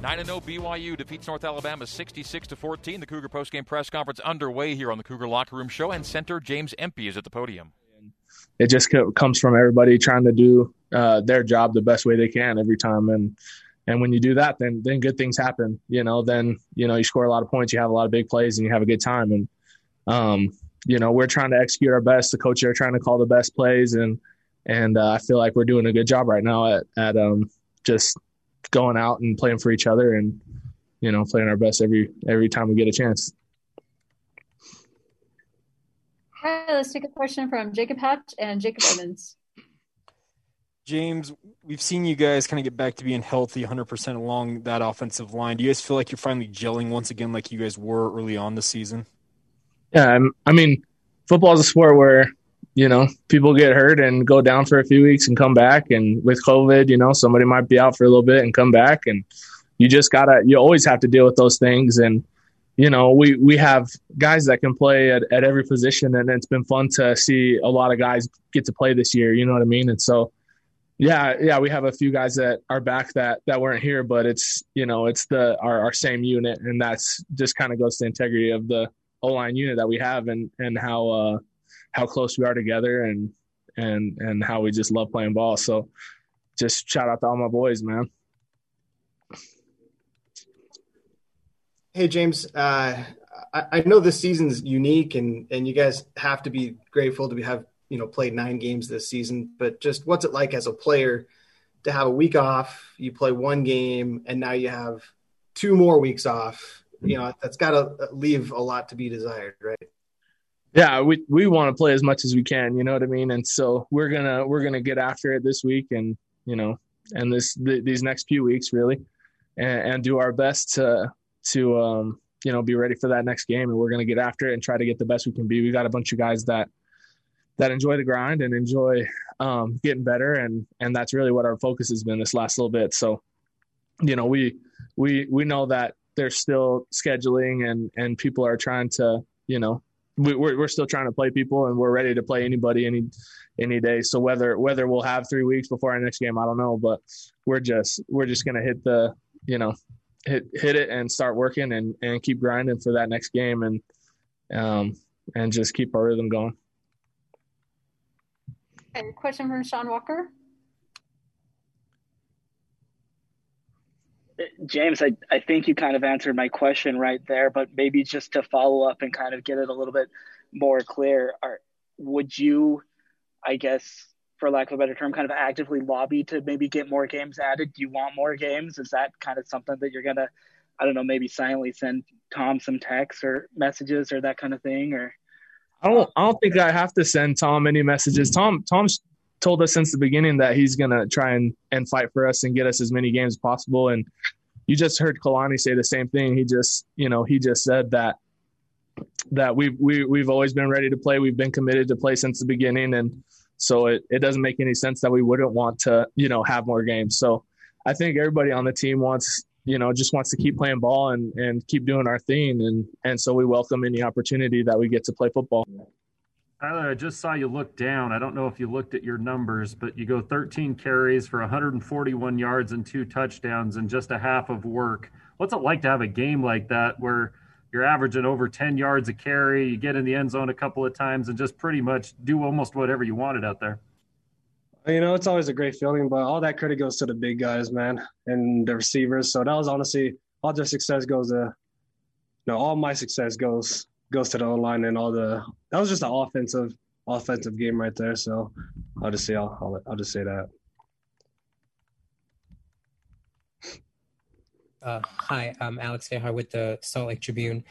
9 0 BYU defeats North Alabama 66 to 14. The Cougar postgame press conference underway here on the Cougar Locker Room Show, and center James Empey is at the podium. It just comes from everybody trying to do uh, their job the best way they can every time, and and when you do that, then then good things happen. You know, then you know you score a lot of points, you have a lot of big plays, and you have a good time. And um, you know, we're trying to execute our best. The coaches are trying to call the best plays, and and uh, I feel like we're doing a good job right now at at um, just going out and playing for each other and you know playing our best every every time we get a chance. Hi, let's take a question from Jacob Hatch and Jacob Evans. James, we've seen you guys kind of get back to being healthy 100% along that offensive line. Do you guys feel like you're finally gelling once again like you guys were early on the season? Yeah, I mean, football is a sport where you know, people get hurt and go down for a few weeks and come back. And with COVID, you know, somebody might be out for a little bit and come back. And you just gotta, you always have to deal with those things. And, you know, we, we have guys that can play at, at every position. And it's been fun to see a lot of guys get to play this year. You know what I mean? And so, yeah, yeah, we have a few guys that are back that, that weren't here, but it's, you know, it's the, our, our same unit. And that's just kind of goes to the integrity of the O line unit that we have and, and how, uh, how close we are together and and and how we just love playing ball. So just shout out to all my boys, man. Hey James, uh, I, know this season's unique, and and you guys have to be grateful to be, have you know played nine games this season. But just what's it like as a player to have a week off? You play one game, and now you have two more weeks off. You know that's got to leave a lot to be desired, right? Yeah, we we want to play as much as we can. You know what I mean? And so we're gonna we're gonna get after it this week, and you know, and this th- these next few weeks really, and, and, do our best to to um, you know be ready for that next game. And we're gonna get after it and try to get the best we can be. We got a bunch of guys that that enjoy the grind and enjoy um, getting better, and and that's really what our focus has been this last little bit. So, you know, we we we know that there's still scheduling and and people are trying to you know we, we're we're still trying to play people, and we're ready to play anybody any any day. So whether whether we'll have three weeks before our next game, I don't know, but we're just we're just gonna hit the you know hit hit it and start working and and keep grinding for that next game and um and just keep our rhythm going. And question from Sean Walker. James, I, I think you kind of answered my question right there, but maybe just to follow up and kind of get it a little bit more clear, are, would you, I guess, for lack of a better term, kind of actively lobby to maybe get more games added? Do you want more games? Is that kind of something that you're gonna, I don't know, maybe silently send Tom some texts or messages or that kind of thing? Or I don't, I don't think I have to send Tom any messages. Tom, Tom's told us since the beginning that he's going to try and, and fight for us and get us as many games as possible. And you just heard Kalani say the same thing. He just, you know, he just said that that we've we, we've always been ready to play. We've been committed to play since the beginning, and so it, it doesn't make any sense that we wouldn't want to, you know, have more games. So I think everybody on the team wants, you know, just wants to keep playing ball and and keep doing our thing, and and so we welcome any opportunity that we get to play football. Tyler, I just saw you look down. I don't know if you looked at your numbers, but you go 13 carries for 141 yards and two touchdowns and just a half of work. What's it like to have a game like that where you're averaging over 10 yards a carry, you get in the end zone a couple of times and just pretty much do almost whatever you wanted out there? You know, it's always a great feeling, but all that credit goes to the big guys, man, and the receivers. So that was honestly all their success goes to, you know, all my success goes goes to the line and all the that was just an offensive offensive game right there. So I'll just say I'll I'll, I'll just say that. Uh, hi, I'm Alex Vejar with the Salt Lake Tribune.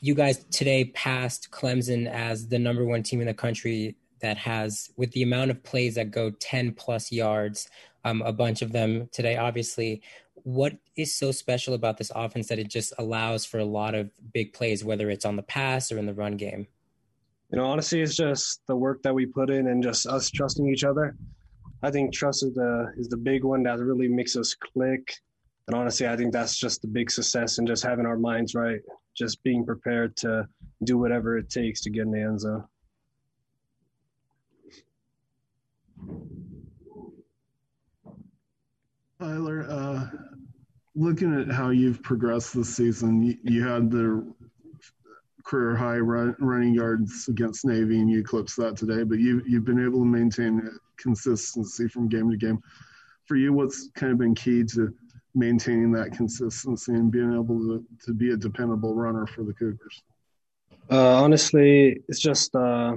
You guys today passed Clemson as the number one team in the country that has, with the amount of plays that go 10 plus yards, um, a bunch of them today, obviously what is so special about this offense that it just allows for a lot of big plays, whether it's on the pass or in the run game? You know, honestly, it's just the work that we put in and just us trusting each other. I think trust is the is the big one that really makes us click. And honestly, I think that's just the big success and just having our minds right, just being prepared to do whatever it takes to get in the end zone. Tyler, uh, looking at how you've progressed this season, you, you had the career high run, running yards against Navy, and you eclipsed that today. But you you've been able to maintain consistency from game to game. For you, what's kind of been key to maintaining that consistency and being able to, to be a dependable runner for the Cougars? Uh, honestly, it's just uh,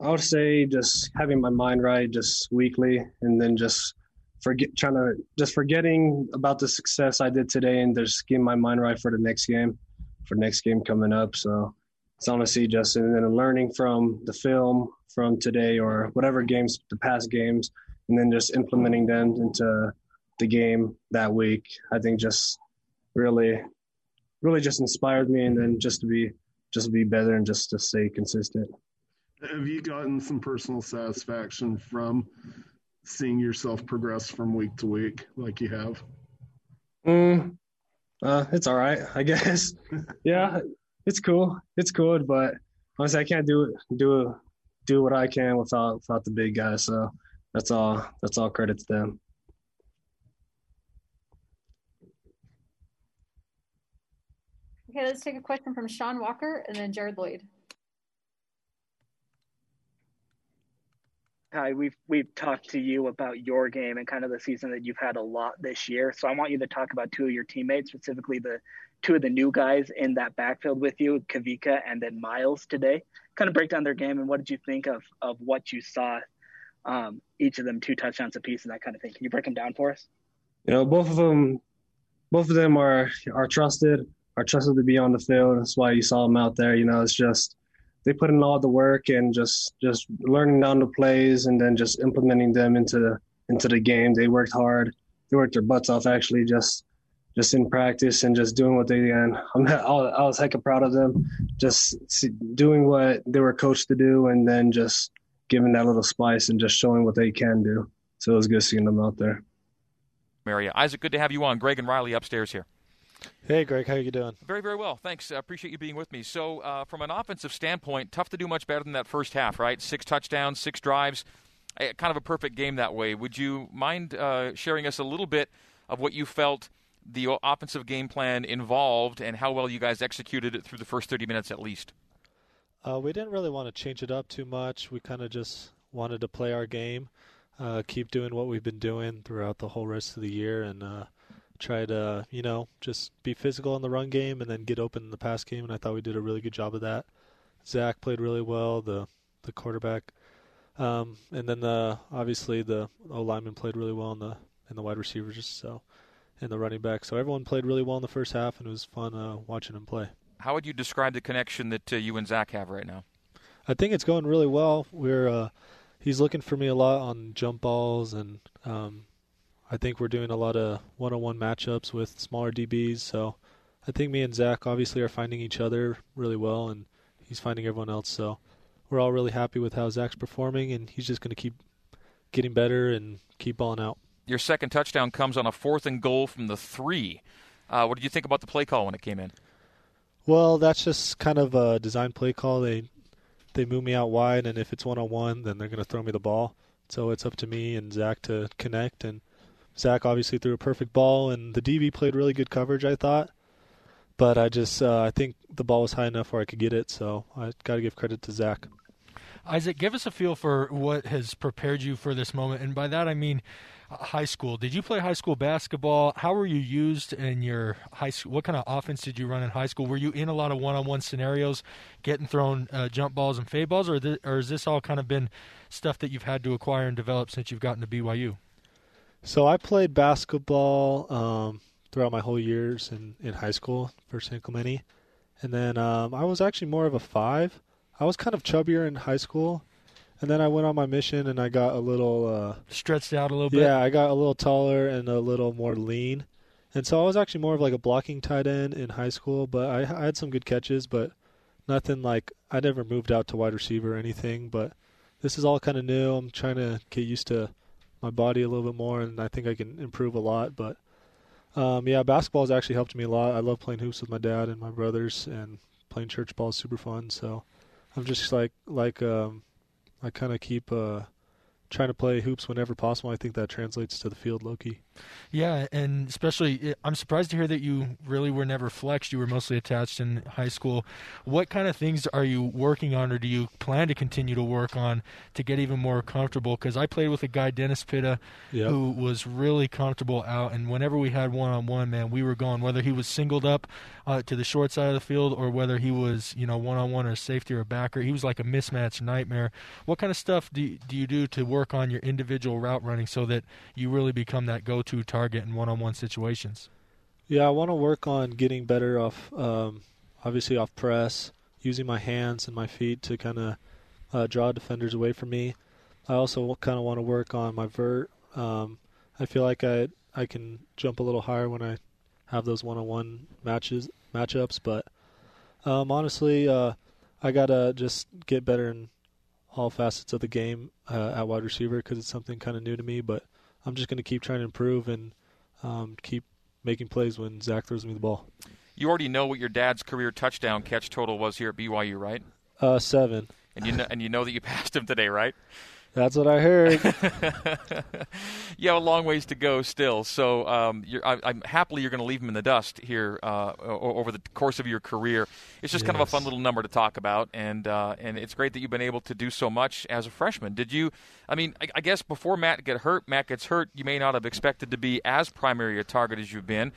I would say just having my mind right, just weekly, and then just forget trying to just forgetting about the success I did today, and just getting my mind right for the next game, for next game coming up. So it's honestly just and then learning from the film from today or whatever games, the past games, and then just implementing them into the game that week. I think just really, really just inspired me, and then just to be just to be better and just to stay consistent. Have you gotten some personal satisfaction from seeing yourself progress from week to week, like you have? Mm, uh, it's all right, I guess. yeah, it's cool. It's cool, but honestly, I can't do do do what I can without without the big guys. So that's all. That's all credit to them. Okay, let's take a question from Sean Walker and then Jared Lloyd. Hi, we've we've talked to you about your game and kind of the season that you've had a lot this year. So I want you to talk about two of your teammates, specifically the two of the new guys in that backfield with you, Kavika and then Miles today. Kind of break down their game and what did you think of of what you saw? Um, each of them two touchdowns apiece and that kind of thing. Can you break them down for us? You know, both of them, both of them are are trusted, are trusted to be on the field. That's why you saw them out there. You know, it's just they put in all the work and just just learning down the plays and then just implementing them into the into the game. They worked hard. They worked their butts off actually just just in practice and just doing what they can. I'm I was hecka proud of them, just doing what they were coached to do and then just giving that little spice and just showing what they can do. So it was good seeing them out there. Maria, Isaac, good to have you on. Greg and Riley upstairs here. Hey, Greg, how you doing? Very, very well. Thanks. I appreciate you being with me. So, uh, from an offensive standpoint, tough to do much better than that first half, right? Six touchdowns, six drives, kind of a perfect game that way. Would you mind uh, sharing us a little bit of what you felt the offensive game plan involved and how well you guys executed it through the first 30 minutes at least? Uh, we didn't really want to change it up too much. We kind of just wanted to play our game, uh, keep doing what we've been doing throughout the whole rest of the year, and uh, try to, you know, just be physical in the run game and then get open in the pass game. And I thought we did a really good job of that. Zach played really well, the the quarterback, um, and then the obviously the O lineman played really well in the in the wide receivers. So, and the running back. So everyone played really well in the first half, and it was fun uh, watching them play. How would you describe the connection that uh, you and Zach have right now? I think it's going really well. We're uh, he's looking for me a lot on jump balls and um, I think we're doing a lot of one-on-one matchups with smaller DBs. So I think me and Zach obviously are finding each other really well, and he's finding everyone else. So we're all really happy with how Zach's performing, and he's just going to keep getting better and keep balling out. Your second touchdown comes on a fourth and goal from the three. Uh, what did you think about the play call when it came in? Well, that's just kind of a design play call. They they move me out wide, and if it's one on one, then they're going to throw me the ball. So it's up to me and Zach to connect, and Zach obviously threw a perfect ball, and the DB played really good coverage. I thought, but I just uh, I think the ball was high enough where I could get it. So I got to give credit to Zach. Isaac, give us a feel for what has prepared you for this moment, and by that I mean uh, high school. Did you play high school basketball? How were you used in your high school? What kind of offense did you run in high school? Were you in a lot of one-on-one scenarios, getting thrown uh, jump balls and fade balls, or, th- or has this all kind of been stuff that you've had to acquire and develop since you've gotten to BYU? So I played basketball um, throughout my whole years in, in high school for San Clemente. And then um, I was actually more of a five. I was kind of chubbier in high school. And then I went on my mission and I got a little uh, stretched out a little bit. Yeah, I got a little taller and a little more lean. And so I was actually more of like a blocking tight end in high school, but I, I had some good catches, but nothing like I never moved out to wide receiver or anything. But this is all kind of new. I'm trying to get used to my body a little bit more, and I think I can improve a lot. But um, yeah, basketball has actually helped me a lot. I love playing hoops with my dad and my brothers, and playing church ball is super fun. So I'm just like like um, I kind of keep uh, trying to play hoops whenever possible. I think that translates to the field, Loki. Yeah, and especially, I'm surprised to hear that you really were never flexed. You were mostly attached in high school. What kind of things are you working on, or do you plan to continue to work on to get even more comfortable? Because I played with a guy, Dennis Pitta, Yep. who was really comfortable out, and whenever we had one on one, man, we were going. Whether he was singled up uh, to the short side of the field, or whether he was, you know, one on one or safety or a backer, he was like a mismatch nightmare. What kind of stuff do you, do you do to work on your individual route running so that you really become that go-to target in one-on-one situations? Yeah, I want to work on getting better off, um, obviously off press, using my hands and my feet to kind of uh, draw defenders away from me. I also kind of want to work on my vert. Um, I feel like I I can jump a little higher when I have those one-on-one matches matchups, but um, honestly, uh, I gotta just get better in all facets of the game uh, at wide receiver because it's something kind of new to me. But I'm just gonna keep trying to improve and um, keep making plays when Zach throws me the ball. You already know what your dad's career touchdown catch total was here at BYU, right? Uh, seven. And you know, and you know that you passed him today, right? That's what I heard. yeah, a long ways to go still. So um, you're, I, I'm happily you're going to leave him in the dust here uh, over the course of your career. It's just kind of a fun little number to talk about, and uh, and it's great that you've been able to do so much as a freshman. Did you? I mean, I, I guess before Matt get hurt, Matt gets hurt. You may not have expected to be as primary a target as you've been.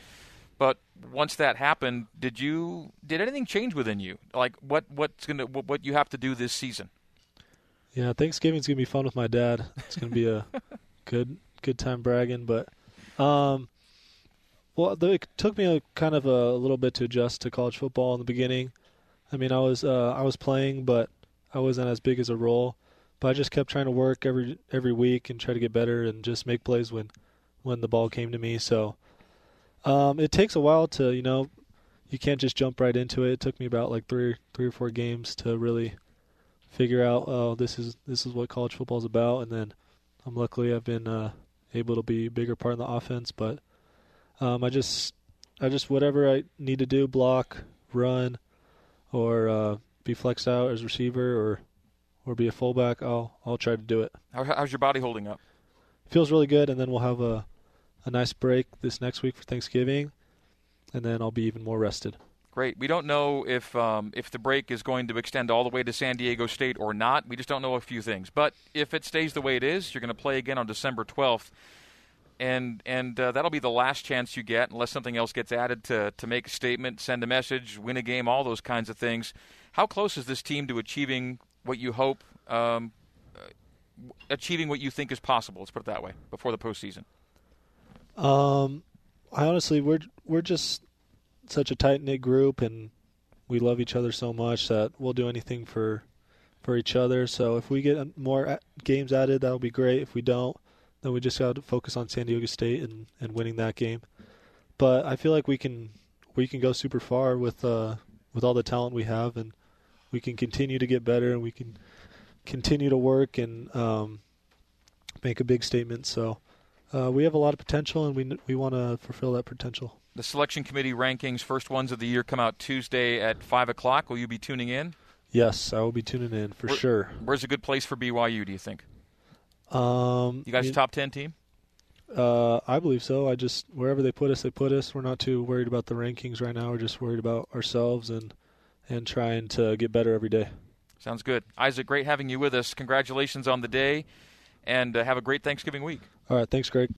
But once that happened, did you did anything change within you? Like what what's gonna what, what you have to do this season? Yeah, Thanksgiving's gonna be fun with my dad. It's gonna be a good good time bragging, but um, well, it took me a kind of a, little bit to adjust to college football in the beginning. I mean, I was uh, I was playing, but I wasn't as big as a role. But I just kept trying to work every every week and try to get better and just make plays when when the ball came to me. So um, it takes a while to you know you can't just jump right into it. It took me about like three three or four games to really figure out oh this is this is what college football is about. And then I'm luckily I've been uh, able to be a bigger part in the offense but um, I just I just whatever I need to do block run or uh, be flexed out as receiver or or be a fullback I'll I'll try to do it. How, how's your body holding up? feels really good and then we'll have a a nice break this next week for Thanksgiving and then I'll be even more rested Great. We don't know if um, if the break is going to extend all the way to San Diego State or not. We just don't know a few things. But if it stays the way it is, you're going to play again on December 12th, and and uh, that'll be the last chance you get, unless something else gets added to to make a statement, send a message, win a game, all those kinds of things. How close is this team to achieving what you hope, um, uh, achieving what you think is possible? Let's put it that way before the postseason. Um, I honestly, we're we're just such a tight knit group, and we love each other so much that we'll do anything for for each other. So if we get more games added, that'll be great. If we don't, then we just got to focus on San Diego State and and winning that game. But I feel like we can we can go super far with uh with all the talent we have, and we can continue to get better, and we can continue to work and um, make a big statement. So. Uh, we have a lot of potential, and we we want to fulfill that potential. The selection committee rankings, first ones of the year, come out Tuesday at five o'clock. Will you be tuning in? Yes, I will be tuning in for Where- sure. Where's a good place for BYU? Do you think? Um, You guys, it- top ten team? Uh, I believe so. I just wherever they put us, they put us. We're not too worried about the rankings right now. We're just worried about ourselves and and trying to get better every day. Sounds good, Isaac. Great having you with us. Congratulations on the day, and uh, have a great Thanksgiving week. All right, thanks, Greg.